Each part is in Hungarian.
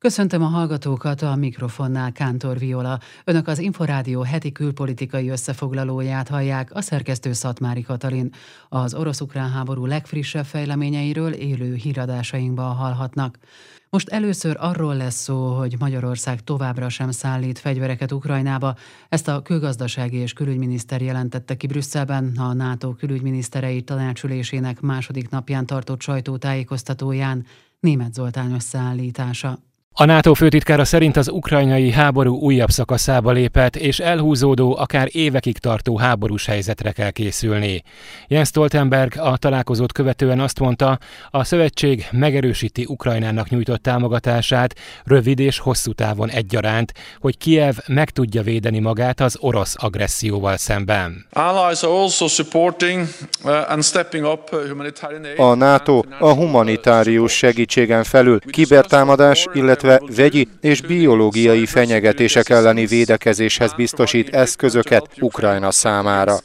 Köszöntöm a hallgatókat a mikrofonnál Kántor Viola. Önök az Inforádió heti külpolitikai összefoglalóját hallják, a szerkesztő Szatmári Katalin. Az orosz-ukrán háború legfrissebb fejleményeiről élő híradásainkban hallhatnak. Most először arról lesz szó, hogy Magyarország továbbra sem szállít fegyvereket Ukrajnába. Ezt a külgazdasági és külügyminiszter jelentette ki Brüsszelben a NATO külügyminiszterei tanácsülésének második napján tartott sajtótájékoztatóján német Zoltán összeállítása. A NATO főtitkára szerint az ukrajnai háború újabb szakaszába lépett, és elhúzódó, akár évekig tartó háborús helyzetre kell készülni. Jens Stoltenberg a találkozót követően azt mondta, a szövetség megerősíti Ukrajnának nyújtott támogatását rövid és hosszú távon egyaránt, hogy Kiev meg tudja védeni magát az orosz agresszióval szemben. Uh, a NATO a humanitárius segítségen felül kibertámadás, illetve illetve vegyi és biológiai fenyegetések elleni védekezéshez biztosít eszközöket Ukrajna számára.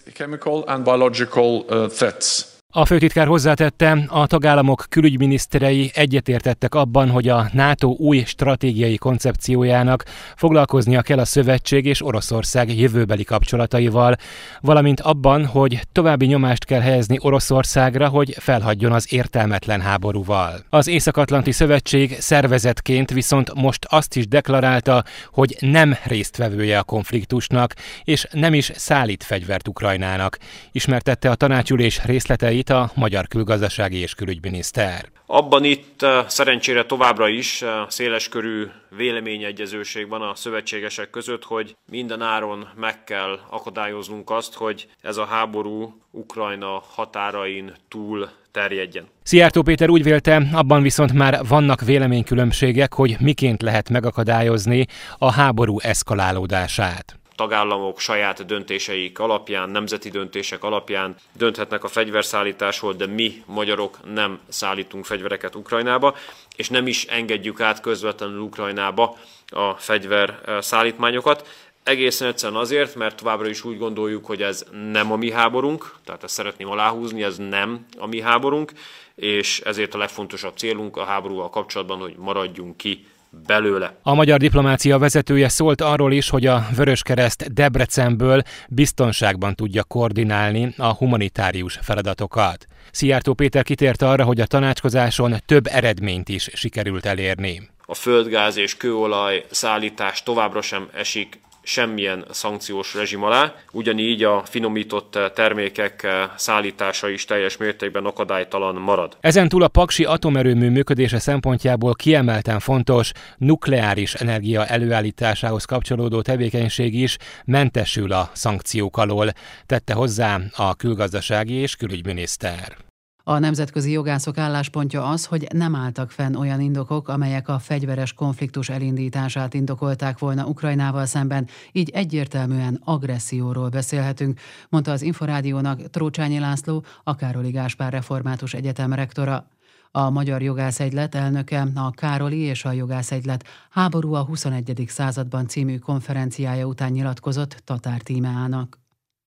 A főtitkár hozzátette, a tagállamok külügyminiszterei egyetértettek abban, hogy a NATO új stratégiai koncepciójának foglalkoznia kell a szövetség és Oroszország jövőbeli kapcsolataival, valamint abban, hogy további nyomást kell helyezni Oroszországra, hogy felhagyjon az értelmetlen háborúval. Az Észak-Atlanti Szövetség szervezetként viszont most azt is deklarálta, hogy nem résztvevője a konfliktusnak, és nem is szállít fegyvert Ukrajnának. Ismertette a tanácsülés részleteit itt a magyar külgazdasági és külügyminiszter. Abban itt eh, szerencsére továbbra is eh, széleskörű véleményegyezőség van a szövetségesek között, hogy minden áron meg kell akadályoznunk azt, hogy ez a háború Ukrajna határain túl terjedjen. Szijjártó Péter úgy vélte, abban viszont már vannak véleménykülönbségek, hogy miként lehet megakadályozni a háború eszkalálódását tagállamok saját döntéseik alapján, nemzeti döntések alapján dönthetnek a fegyverszállításról, de mi magyarok nem szállítunk fegyvereket Ukrajnába, és nem is engedjük át közvetlenül Ukrajnába a fegyverszállítmányokat. Egészen egyszerűen azért, mert továbbra is úgy gondoljuk, hogy ez nem a mi háborunk, tehát ezt szeretném aláhúzni, ez nem a mi háborunk, és ezért a legfontosabb célunk a háborúval kapcsolatban, hogy maradjunk ki belőle. A magyar diplomácia vezetője szólt arról is, hogy a Vöröskereszt Debrecenből biztonságban tudja koordinálni a humanitárius feladatokat. Szijjártó Péter kitért arra, hogy a tanácskozáson több eredményt is sikerült elérni. A földgáz és kőolaj szállítás továbbra sem esik semmilyen szankciós rezsim alá, ugyanígy a finomított termékek szállítása is teljes mértékben akadálytalan marad. Ezen túl a Paksi atomerőmű működése szempontjából kiemelten fontos nukleáris energia előállításához kapcsolódó tevékenység is mentesül a szankciók alól, tette hozzá a külgazdasági és külügyminiszter. A nemzetközi jogászok álláspontja az, hogy nem álltak fenn olyan indokok, amelyek a fegyveres konfliktus elindítását indokolták volna Ukrajnával szemben, így egyértelműen agresszióról beszélhetünk, mondta az Inforádiónak Trócsányi László, a Károli Gáspár Református Egyetem rektora. A Magyar Jogászegylet elnöke a Károli és a Jogászegylet Háború a 21. században című konferenciája után nyilatkozott Tatár Tímeának.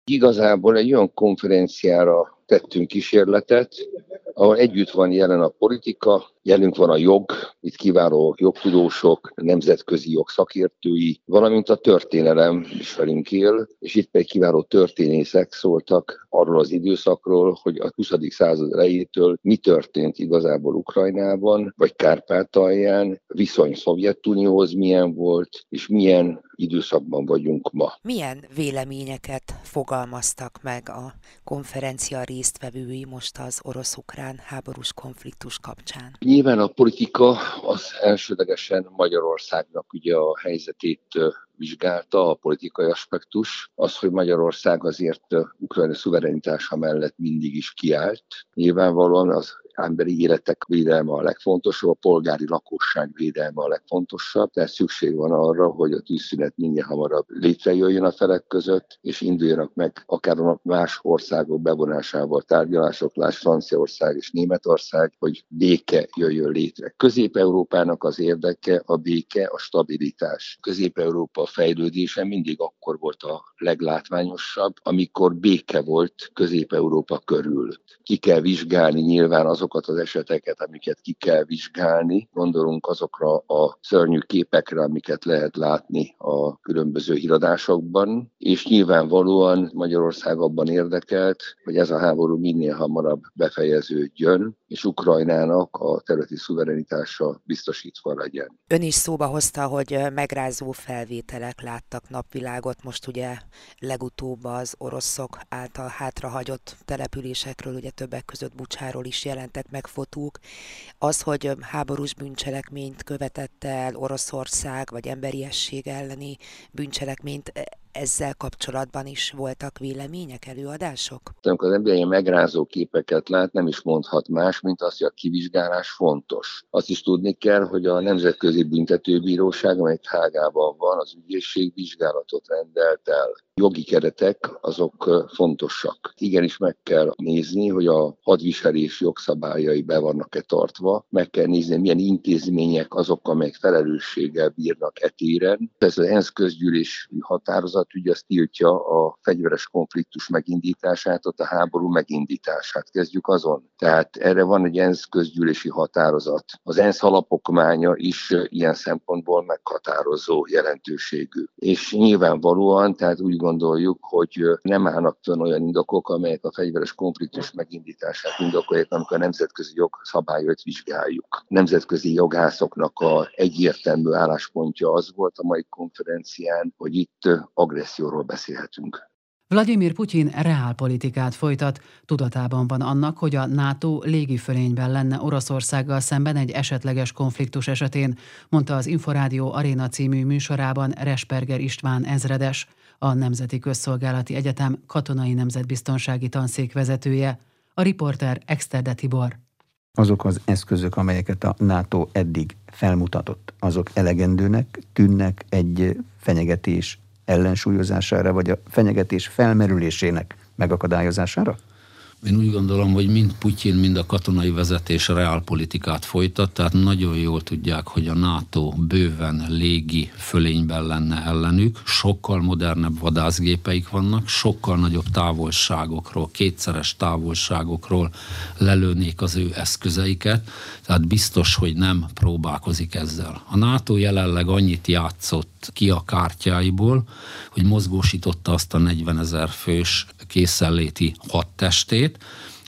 Igazából egy olyan konferenciára tettünk kísérletet, ahol együtt van jelen a politika, jelünk van a jog, itt kiváló jogtudósok, nemzetközi jogszakértői, valamint a történelem is velünk él, és itt pedig kiváló történészek szóltak arról az időszakról, hogy a 20. század elejétől mi történt igazából Ukrajnában, vagy Kárpátalján, viszony Szovjetunióhoz milyen volt, és milyen időszakban vagyunk ma. Milyen véleményeket fogalmaztak meg a konferencia résztvevői most az orosz-ukrán háborús konfliktus kapcsán? Nyilván a politika az elsődlegesen Magyarországnak ugye a helyzetét vizsgálta a politikai aspektus, az, hogy Magyarország azért Ukrajna szuverenitása mellett mindig is kiállt. Nyilvánvalóan az emberi életek védelme a legfontosabb, a polgári lakosság védelme a legfontosabb, tehát szükség van arra, hogy a tűzszünet minél hamarabb létrejöjjön a felek között, és induljanak meg akár a más országok bevonásával tárgyalások, láss Franciaország és Németország, hogy béke jöjjön létre. Közép-Európának az érdeke a béke, a stabilitás. Közép-Európa fejlődése mindig akkor volt a leglátványosabb, amikor béke volt Közép-Európa körül. Ki kell vizsgálni nyilván azok azokat az eseteket, amiket ki kell vizsgálni. Gondolunk azokra a szörnyű képekre, amiket lehet látni a különböző híradásokban, és nyilvánvalóan Magyarország abban érdekelt, hogy ez a háború minél hamarabb befejeződjön, és Ukrajnának a területi szuverenitása biztosítva legyen. Ön is szóba hozta, hogy megrázó felvételek láttak napvilágot, most ugye legutóbb az oroszok által hátrahagyott településekről, ugye többek között Bucsáról is jelentek meg fotók. Az, hogy háborús bűncselekményt követett el Oroszország, vagy emberiesség elleni bűncselekményt, ezzel kapcsolatban is voltak vélemények, előadások? Amikor az ember ilyen megrázó képeket lát, nem is mondhat más, mint azt, hogy a kivizsgálás fontos. Azt is tudni kell, hogy a Nemzetközi Büntetőbíróság, amely Hágában van, az ügyészség vizsgálatot rendelt el jogi keretek azok fontosak. Igenis meg kell nézni, hogy a hadviselés jogszabályai be vannak-e tartva, meg kell nézni, milyen intézmények azok, amelyek felelősséggel bírnak etéren. Ez az ENSZ közgyűlés határozat ugye azt tiltja a fegyveres konfliktus megindítását, ott a háború megindítását. Kezdjük azon. Tehát erre van egy ENSZ közgyűlési határozat. Az ENSZ alapokmánya is ilyen szempontból meghatározó jelentőségű. És nyilvánvalóan, tehát úgy gondoljuk, hogy nem állnak fönn olyan indokok, amelyek a fegyveres konfliktus megindítását indokolják, amikor a nemzetközi jogszabályot vizsgáljuk. Nemzetközi jogászoknak a egyértelmű álláspontja az volt a mai konferencián, hogy itt agresszióról beszélhetünk. Vladimir Putyin reálpolitikát folytat, tudatában van annak, hogy a NATO légifölényben lenne Oroszországgal szemben egy esetleges konfliktus esetén, mondta az Inforádió Aréna című műsorában Resperger István ezredes a Nemzeti Közszolgálati Egyetem katonai nemzetbiztonsági tanszék vezetője, a riporter Exterde Tibor. Azok az eszközök, amelyeket a NATO eddig felmutatott, azok elegendőnek tűnnek egy fenyegetés ellensúlyozására, vagy a fenyegetés felmerülésének megakadályozására? Én úgy gondolom, hogy mind Putyin, mind a katonai vezetés reálpolitikát folytat, tehát nagyon jól tudják, hogy a NATO bőven légi fölényben lenne ellenük, sokkal modernebb vadászgépeik vannak, sokkal nagyobb távolságokról, kétszeres távolságokról lelőnék az ő eszközeiket, tehát biztos, hogy nem próbálkozik ezzel. A NATO jelenleg annyit játszott ki a kártyáiból, hogy mozgósította azt a 40 ezer fős készenléti hadtestét,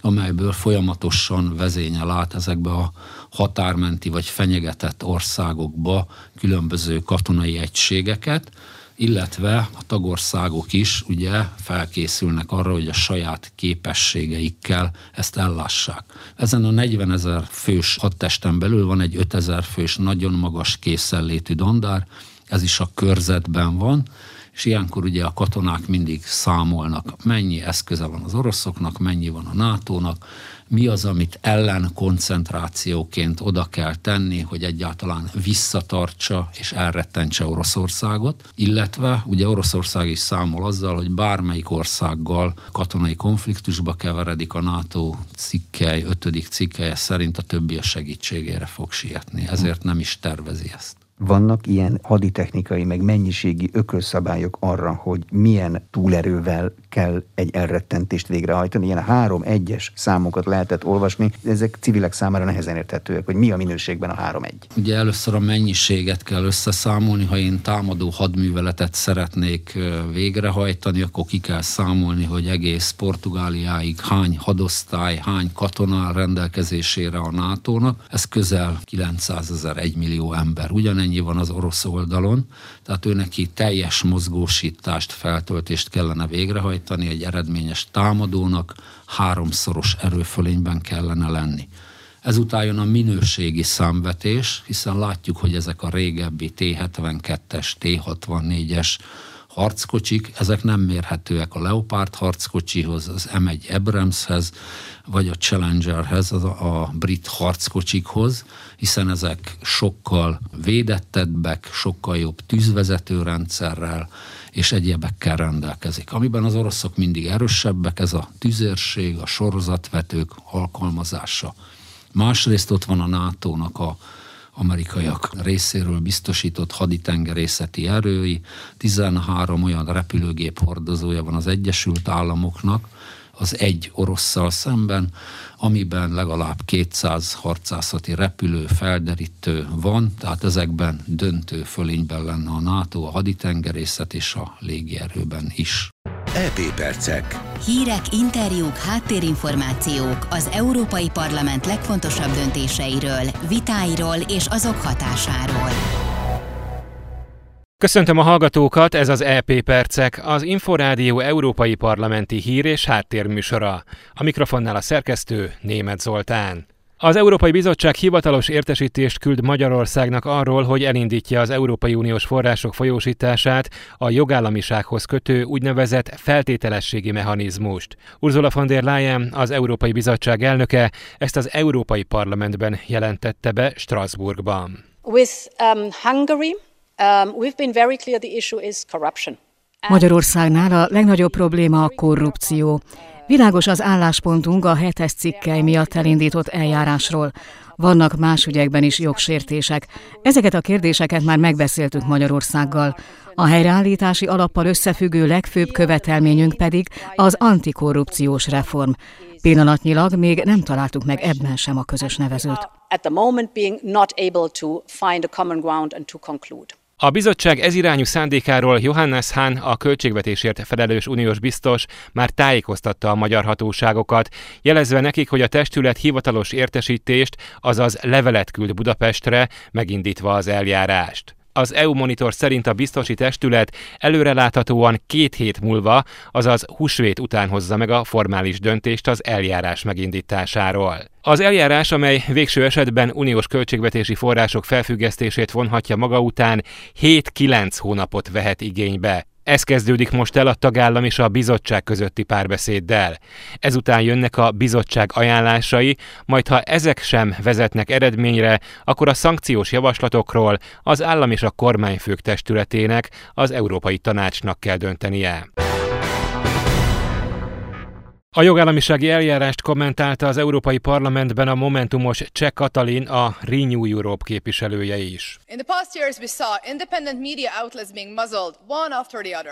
amelyből folyamatosan vezényel át ezekbe a határmenti vagy fenyegetett országokba különböző katonai egységeket, illetve a tagországok is ugye felkészülnek arra, hogy a saját képességeikkel ezt ellássák. Ezen a 40 ezer fős hadtesten belül van egy 5 ezer fős nagyon magas készenlétű dandár, ez is a körzetben van, és ilyenkor ugye a katonák mindig számolnak, mennyi eszköze van az oroszoknak, mennyi van a NATO-nak, mi az, amit ellen koncentrációként oda kell tenni, hogy egyáltalán visszatartsa és elrettentse Oroszországot, illetve ugye Oroszország is számol azzal, hogy bármelyik országgal katonai konfliktusba keveredik a NATO cikkely, ötödik cikkelye szerint a többi a segítségére fog sietni, ezért nem is tervezi ezt. Vannak ilyen haditechnikai, meg mennyiségi ökölszabályok arra, hogy milyen túlerővel kell egy elrettentést végrehajtani. Ilyen három egyes számokat lehetett olvasni, ezek civilek számára nehezen érthetőek, hogy mi a minőségben a három egy. Ugye először a mennyiséget kell összeszámolni, ha én támadó hadműveletet szeretnék végrehajtani, akkor ki kell számolni, hogy egész Portugáliáig hány hadosztály, hány katona rendelkezésére a NATO-nak. Ez közel 900 ezer, 1 millió ember. Ugyanegy ennyi van az orosz oldalon, tehát ő neki teljes mozgósítást, feltöltést kellene végrehajtani, egy eredményes támadónak háromszoros erőfölényben kellene lenni. Ezután jön a minőségi számvetés, hiszen látjuk, hogy ezek a régebbi T-72-es, T-64-es harckocsik, ezek nem mérhetőek a Leopard harckocsihoz, az M1 Abramshez, vagy a Challengerhez, az a, brit harckocsikhoz, hiszen ezek sokkal védettebbek, sokkal jobb tűzvezetőrendszerrel és egyébekkel rendelkezik. Amiben az oroszok mindig erősebbek, ez a tüzérség, a sorozatvetők alkalmazása. Másrészt ott van a NATO-nak a amerikaiak részéről biztosított haditengerészeti erői, 13 olyan repülőgép hordozója van az Egyesült Államoknak, az egy orosszal szemben, amiben legalább 200 harcászati repülő, felderítő van, tehát ezekben döntő fölényben lenne a NATO, a haditengerészet és a légierőben is. EP Percek. Hírek, interjúk, háttérinformációk az Európai Parlament legfontosabb döntéseiről, vitáiról és azok hatásáról. Köszöntöm a hallgatókat, ez az EP Percek, az Inforádió Európai Parlamenti Hír és Háttérműsora. A mikrofonnál a szerkesztő Német Zoltán. Az Európai Bizottság hivatalos értesítést küld Magyarországnak arról, hogy elindítja az Európai Uniós források folyósítását a jogállamisághoz kötő úgynevezett feltételességi mechanizmust. Ursula von der Leyen, az Európai Bizottság elnöke, ezt az Európai Parlamentben jelentette be Strasbourgban. With um, Hungary, um, we've been very clear the issue is corruption. Magyarországnál a legnagyobb probléma a korrupció. Világos az álláspontunk a hetes cikkely miatt elindított eljárásról. Vannak más ügyekben is jogsértések. Ezeket a kérdéseket már megbeszéltük Magyarországgal. A helyreállítási alappal összefüggő legfőbb követelményünk pedig az antikorrupciós reform. Pillanatnyilag még nem találtuk meg ebben sem a közös nevezőt. At the moment being not able to find a common ground and to conclude. A bizottság ezirányú szándékáról Johannes Hahn, a költségvetésért felelős uniós biztos már tájékoztatta a magyar hatóságokat, jelezve nekik, hogy a testület hivatalos értesítést, azaz levelet küld Budapestre, megindítva az eljárást. Az EU Monitor szerint a biztosi testület előreláthatóan két hét múlva, azaz húsvét után hozza meg a formális döntést az eljárás megindításáról. Az eljárás, amely végső esetben uniós költségvetési források felfüggesztését vonhatja maga után, 7-9 hónapot vehet igénybe. Ez kezdődik most el a tagállam és a bizottság közötti párbeszéddel. Ezután jönnek a bizottság ajánlásai, majd ha ezek sem vezetnek eredményre, akkor a szankciós javaslatokról az állam és a kormányfők testületének, az Európai Tanácsnak kell döntenie. A jogállamisági eljárást kommentálta az Európai Parlamentben a Momentumos Cseh Katalin, a Renew Europe képviselője is.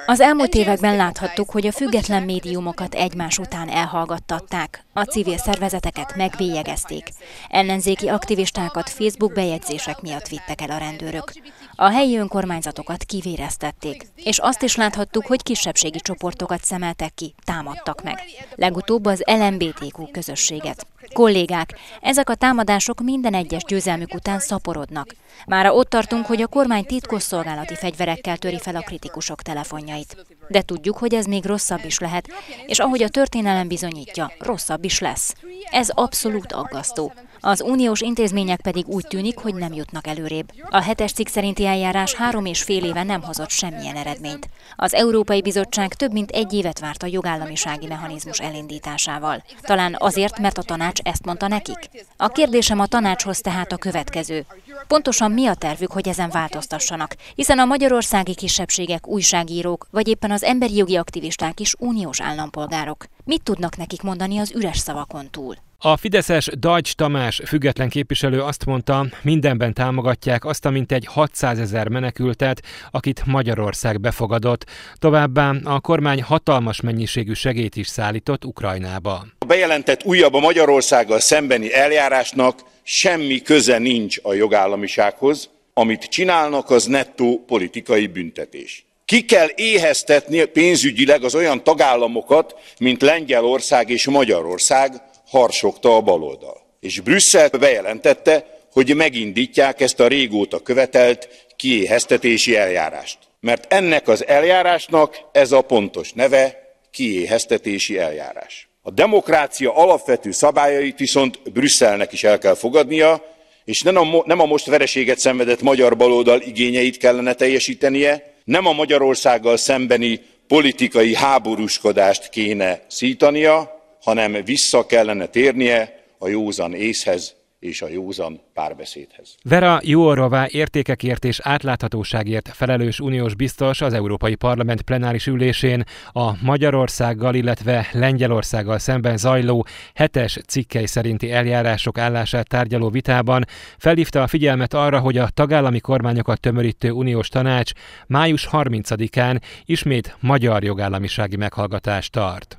Az elmúlt években láthattuk, hogy a független médiumokat egymás után elhallgattatták, a civil szervezeteket megbélyegezték, ellenzéki aktivistákat Facebook bejegyzések miatt vittek el a rendőrök. A helyi önkormányzatokat kivéreztették, és azt is láthattuk, hogy kisebbségi csoportokat szemeltek ki, támadtak meg. Legutóbb az LMBTQ közösséget. Kollégák, ezek a támadások minden egyes győzelmük után szaporodnak. Mára ott tartunk, hogy a kormány titkosszolgálati fegyverekkel töri fel a kritikusok telefonjait. De tudjuk, hogy ez még rosszabb is lehet, és ahogy a történelem bizonyítja, rosszabb is lesz. Ez abszolút aggasztó. Az uniós intézmények pedig úgy tűnik, hogy nem jutnak előrébb. A hetes cikk szerinti eljárás három és fél éve nem hozott semmilyen eredményt. Az Európai Bizottság több mint egy évet várt a jogállamisági mechanizmus elindításával. Talán azért, mert a tanács ezt mondta nekik? A kérdésem a tanácshoz tehát a következő. Pontosan mi a tervük, hogy ezen változtassanak? Hiszen a magyarországi kisebbségek, újságírók, vagy éppen az emberi jogi aktivisták is uniós állampolgárok. Mit tudnak nekik mondani az üres szavakon túl? A Fideszes Dajcs Tamás független képviselő azt mondta, mindenben támogatják azt a mintegy 600 ezer menekültet, akit Magyarország befogadott. Továbbá a kormány hatalmas mennyiségű segét is szállított Ukrajnába. A bejelentett újabb a Magyarországgal szembeni eljárásnak semmi köze nincs a jogállamisághoz. Amit csinálnak, az nettó politikai büntetés. Ki kell éheztetni pénzügyileg az olyan tagállamokat, mint Lengyelország és Magyarország, harsogta a baloldal. És Brüsszel bejelentette, hogy megindítják ezt a régóta követelt kiéheztetési eljárást. Mert ennek az eljárásnak ez a pontos neve kiéheztetési eljárás. A demokrácia alapvető szabályait viszont Brüsszelnek is el kell fogadnia, és nem a, nem a most vereséget szenvedett magyar baloldal igényeit kellene teljesítenie, nem a Magyarországgal szembeni politikai háborúskodást kéne szítania, hanem vissza kellene térnie a józan észhez és a józan párbeszédhez. Vera Jóorová értékekért és átláthatóságért felelős uniós biztos az Európai Parlament plenáris ülésén a Magyarországgal, illetve Lengyelországgal szemben zajló hetes cikkei szerinti eljárások állását tárgyaló vitában felhívta a figyelmet arra, hogy a tagállami kormányokat tömörítő uniós tanács május 30-án ismét magyar jogállamisági meghallgatást tart.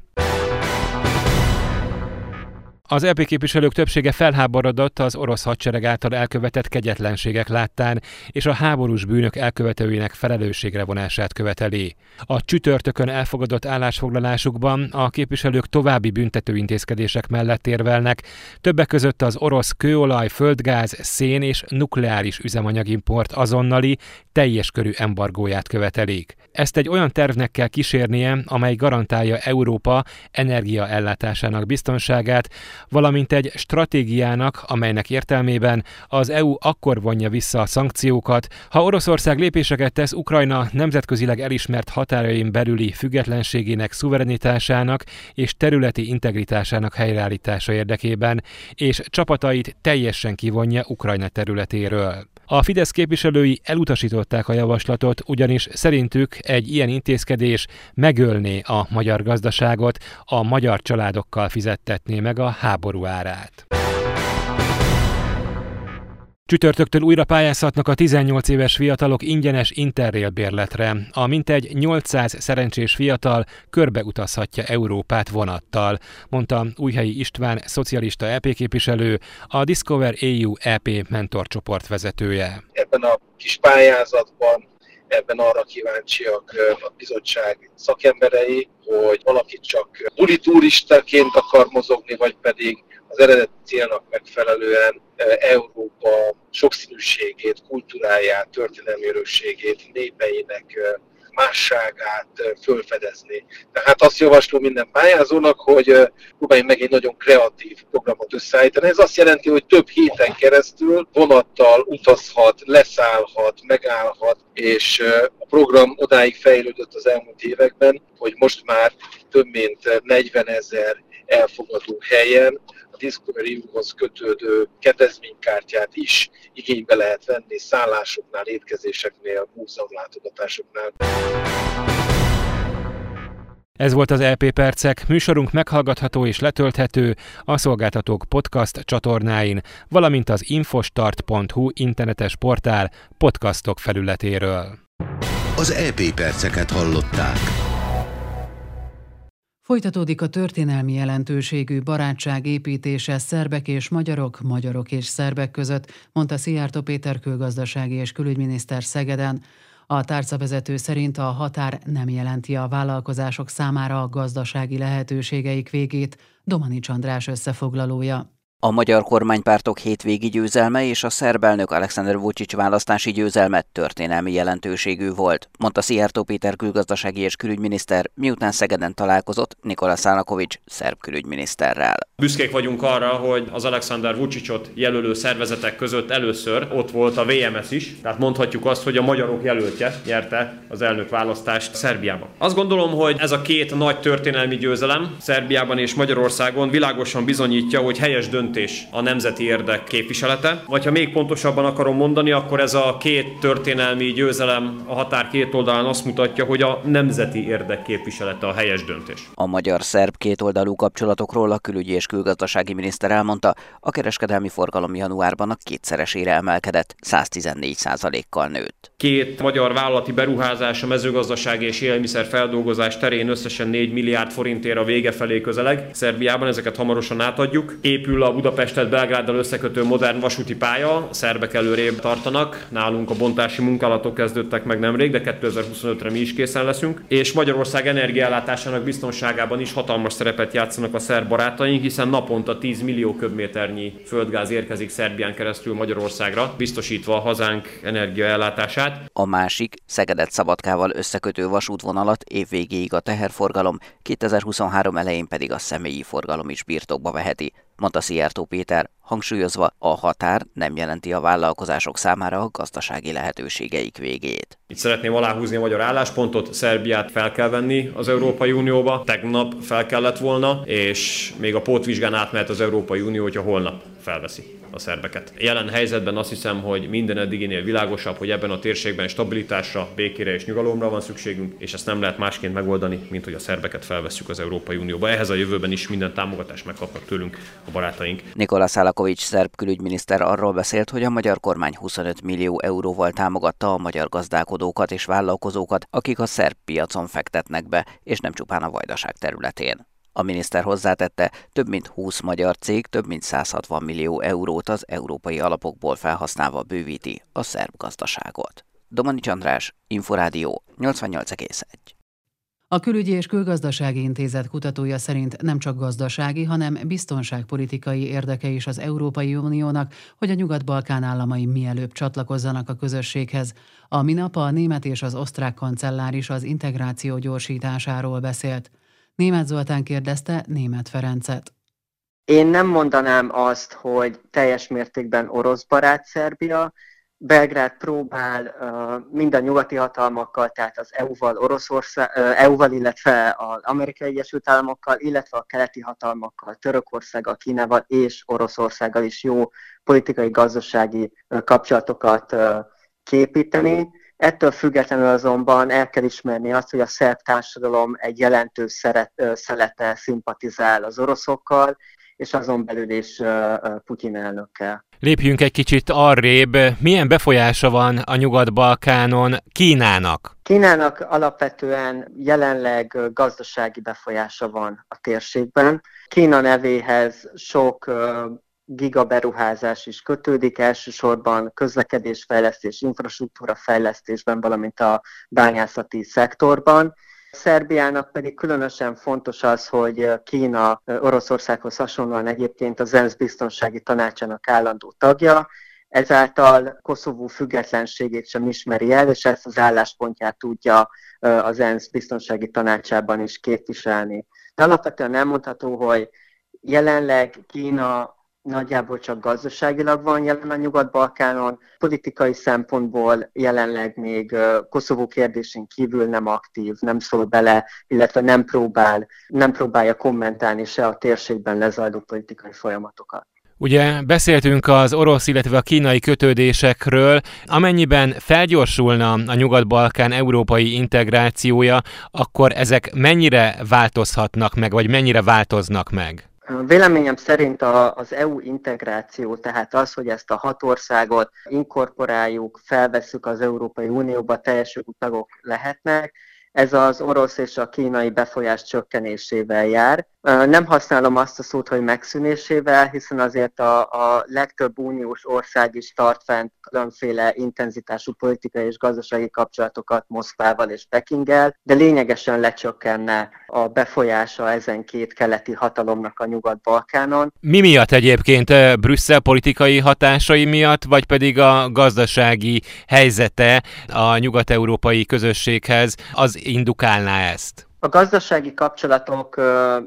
Az LP képviselők többsége felháborodott az orosz hadsereg által elkövetett kegyetlenségek láttán, és a háborús bűnök elkövetőinek felelősségre vonását követeli. A csütörtökön elfogadott állásfoglalásukban a képviselők további büntetőintézkedések mellett érvelnek, többek között az orosz kőolaj, földgáz, szén és nukleáris üzemanyagimport azonnali, teljes körű embargóját követelik. Ezt egy olyan tervnek kell kísérnie, amely garantálja Európa energiaellátásának biztonságát, valamint egy stratégiának, amelynek értelmében az EU akkor vonja vissza a szankciókat, ha Oroszország lépéseket tesz Ukrajna nemzetközileg elismert határain belüli függetlenségének, szuverenitásának és területi integritásának helyreállítása érdekében, és csapatait teljesen kivonja Ukrajna területéről. A Fidesz képviselői elutasították a javaslatot, ugyanis szerintük egy ilyen intézkedés megölné a magyar gazdaságot, a magyar családokkal fizettetné meg a háború árát. Csütörtöktől újra pályázhatnak a 18 éves fiatalok ingyenes interrail bérletre. A mintegy 800 szerencsés fiatal körbeutazhatja Európát vonattal, mondta Újhelyi István, szocialista EP képviselő, a Discover EU EP mentorcsoport vezetője. Ebben a kis pályázatban ebben arra kíváncsiak a bizottság szakemberei, hogy valaki csak buli turistaként akar mozogni, vagy pedig az eredeti célnak megfelelően Európa sokszínűségét, kultúráját, történelmi örökségét, népeinek másságát fölfedezni. Tehát azt javaslom minden pályázónak, hogy próbáljunk meg egy nagyon kreatív programot összeállítani. Ez azt jelenti, hogy több héten keresztül vonattal utazhat, leszállhat, megállhat, és a program odáig fejlődött az elmúlt években, hogy most már több mint 40 ezer elfogadó helyen a Discovery hoz kötődő kedvezménykártyát is igénybe lehet venni szállásoknál, étkezéseknél, múzeumlátogatásoknál. Ez volt az LP Percek, műsorunk meghallgatható és letölthető a szolgáltatók podcast csatornáin, valamint az infostart.hu internetes portál podcastok felületéről. Az EP Perceket hallották. Folytatódik a történelmi jelentőségű barátság építése szerbek és magyarok, magyarok és szerbek között, mondta Szijjártó Péter külgazdasági és külügyminiszter Szegeden. A tárcavezető szerint a határ nem jelenti a vállalkozások számára a gazdasági lehetőségeik végét, Domanics András összefoglalója. A magyar kormánypártok hétvégi győzelme és a szerb elnök Alexander Vucic választási győzelme történelmi jelentőségű volt, mondta Szijjártó Péter külgazdasági és külügyminiszter, miután Szegeden találkozott Nikola Szánakovics szerb külügyminiszterrel. Büszkék vagyunk arra, hogy az Alexander Vucicot jelölő szervezetek között először ott volt a VMS is, tehát mondhatjuk azt, hogy a magyarok jelöltje nyerte az elnök választást Szerbiában. Azt gondolom, hogy ez a két nagy történelmi győzelem Szerbiában és Magyarországon világosan bizonyítja, hogy helyes döntés döntés a nemzeti érdek képviselete. Vagy ha még pontosabban akarom mondani, akkor ez a két történelmi győzelem a határ két oldalán azt mutatja, hogy a nemzeti érdek képviselete a helyes döntés. A magyar-szerb kétoldalú kapcsolatokról a külügyi és külgazdasági miniszter elmondta, a kereskedelmi forgalom januárban a kétszeresére emelkedett, 114 kal nőtt. Két magyar vállalati beruházás a mezőgazdasági és élelmiszer feldolgozás terén összesen 4 milliárd forintért a vége felé közeleg. Szerbiában ezeket hamarosan átadjuk. Épül a Budapestet Belgráddal összekötő modern vasúti pálya, szerbek előrébb tartanak, nálunk a bontási munkálatok kezdődtek meg nemrég, de 2025-re mi is készen leszünk, és Magyarország energiállátásának biztonságában is hatalmas szerepet játszanak a szerb barátaink, hiszen naponta 10 millió köbméternyi földgáz érkezik Szerbián keresztül Magyarországra, biztosítva a hazánk energiaellátását. A másik Szegedet Szabadkával összekötő vasútvonalat évvégéig a teherforgalom, 2023 elején pedig a személyi forgalom is birtokba veheti mondta Szijjártó Péter, hangsúlyozva, a határ nem jelenti a vállalkozások számára a gazdasági lehetőségeik végét. Itt szeretném aláhúzni a magyar álláspontot, Szerbiát fel kell venni az Európai Unióba, tegnap fel kellett volna, és még a pótvizsgán átmehet az Európai Unió, hogyha holnap felveszi a szerbeket. Jelen helyzetben azt hiszem, hogy minden eddiginél világosabb, hogy ebben a térségben stabilitásra, békére és nyugalomra van szükségünk, és ezt nem lehet másként megoldani, mint hogy a szerbeket felvesszük az Európai Unióba. Ehhez a jövőben is minden támogatást megkapnak tőlünk a barátaink. Nikola Szálakovics szerb külügyminiszter arról beszélt, hogy a magyar kormány 25 millió euróval támogatta a magyar gazdálkodókat és vállalkozókat, akik a szerb piacon fektetnek be, és nem csupán a vajdaság területén. A miniszter hozzátette, több mint 20 magyar cég több mint 160 millió eurót az európai alapokból felhasználva bővíti a szerb gazdaságot. Domani András, Inforádió 88,1. A Külügyi és Külgazdasági Intézet kutatója szerint nem csak gazdasági, hanem biztonságpolitikai érdeke is az Európai Uniónak, hogy a Nyugat-Balkán államai mielőbb csatlakozzanak a közösséghez. A minap a német és az osztrák kancellár is az integráció gyorsításáról beszélt. Német Zoltán kérdezte Német Ferencet. Én nem mondanám azt, hogy teljes mértékben orosz barát Szerbia, Belgrád próbál mind a nyugati hatalmakkal, tehát az EU-val, Oroszország, EU-val, illetve az Amerikai Egyesült Államokkal, illetve a keleti hatalmakkal, Törökországgal, Kínával és Oroszországgal is jó politikai, gazdasági kapcsolatokat képíteni. Ettől függetlenül azonban el kell ismerni azt, hogy a szerb társadalom egy jelentős szeret, szelete szimpatizál az oroszokkal, és azon belül is Putyin elnökkel. Lépjünk egy kicsit arrébb. Milyen befolyása van a Nyugat-Balkánon Kínának? Kínának alapvetően jelenleg gazdasági befolyása van a térségben. Kína nevéhez sok gigaberuházás is kötődik, elsősorban közlekedésfejlesztés, infrastruktúra fejlesztésben, valamint a bányászati szektorban. Szerbiának pedig különösen fontos az, hogy Kína Oroszországhoz hasonlóan egyébként az ENSZ biztonsági tanácsának állandó tagja, ezáltal Koszovó függetlenségét sem ismeri el, és ezt az álláspontját tudja az ENSZ biztonsági tanácsában is képviselni. De alapvetően elmondható, hogy jelenleg Kína nagyjából csak gazdaságilag van jelen a Nyugat-Balkánon, politikai szempontból jelenleg még Koszovó kérdésén kívül nem aktív, nem szól bele, illetve nem próbál, nem próbálja kommentálni se a térségben lezajló politikai folyamatokat. Ugye beszéltünk az orosz, illetve a kínai kötődésekről, amennyiben felgyorsulna a Nyugat-Balkán európai integrációja, akkor ezek mennyire változhatnak meg, vagy mennyire változnak meg? Véleményem szerint a, az EU integráció, tehát az, hogy ezt a hat országot inkorporáljuk, felveszük az Európai Unióba, teljes tagok lehetnek, ez az orosz és a kínai befolyás csökkenésével jár. Nem használom azt a szót, hogy megszűnésével, hiszen azért a, a legtöbb uniós ország is tart fent különféle intenzitású politikai és gazdasági kapcsolatokat Moszkvával és Pekinggel, de lényegesen lecsökkenne a befolyása ezen két keleti hatalomnak a Nyugat-Balkánon. Mi miatt egyébként? Brüsszel politikai hatásai miatt, vagy pedig a gazdasági helyzete a nyugat-európai közösséghez az indukálná ezt? A gazdasági kapcsolatok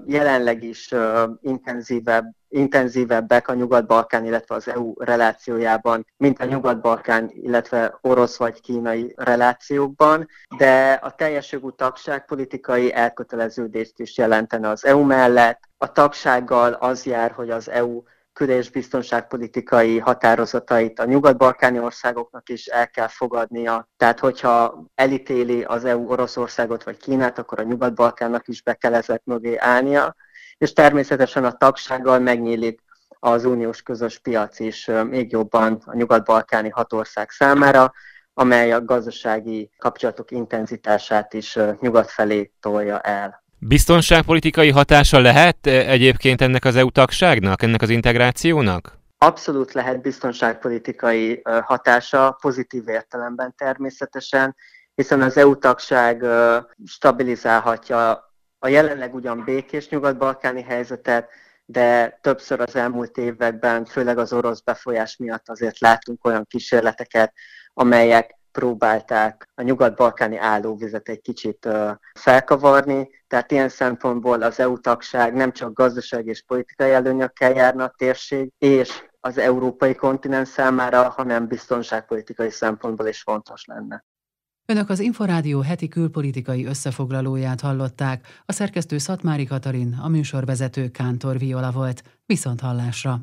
jelenleg is intenzívebb, intenzívebbek a Nyugat-Balkán, illetve az EU relációjában, mint a Nyugat-Balkán, illetve orosz vagy kínai relációkban, de a teljes jogú tagság politikai elköteleződést is jelentene az EU mellett. A tagsággal az jár, hogy az EU kül- és biztonságpolitikai határozatait a nyugat-balkáni országoknak is el kell fogadnia. Tehát, hogyha elítéli az EU Oroszországot vagy Kínát, akkor a nyugat-balkánnak is be kell ezek mögé állnia. És természetesen a tagsággal megnyílik az uniós közös piac is még jobban a nyugat-balkáni hat ország számára, amely a gazdasági kapcsolatok intenzitását is nyugat felé tolja el. Biztonságpolitikai hatása lehet eh, egyébként ennek az EU tagságnak, ennek az integrációnak? Abszolút lehet biztonságpolitikai hatása, pozitív értelemben természetesen, hiszen az EU tagság stabilizálhatja a jelenleg ugyan békés nyugat-balkáni helyzetet, de többször az elmúlt években, főleg az orosz befolyás miatt azért látunk olyan kísérleteket, amelyek próbálták a nyugat-balkáni állóvizet egy kicsit felkavarni, tehát ilyen szempontból az EU tagság nem csak gazdaság és politikai előnyökkel járna a térség, és az európai kontinens számára, hanem biztonságpolitikai szempontból is fontos lenne. Önök az Inforádió heti külpolitikai összefoglalóját hallották, a szerkesztő Szatmári Katalin, a műsorvezető Kántor Viola volt. Viszont hallásra!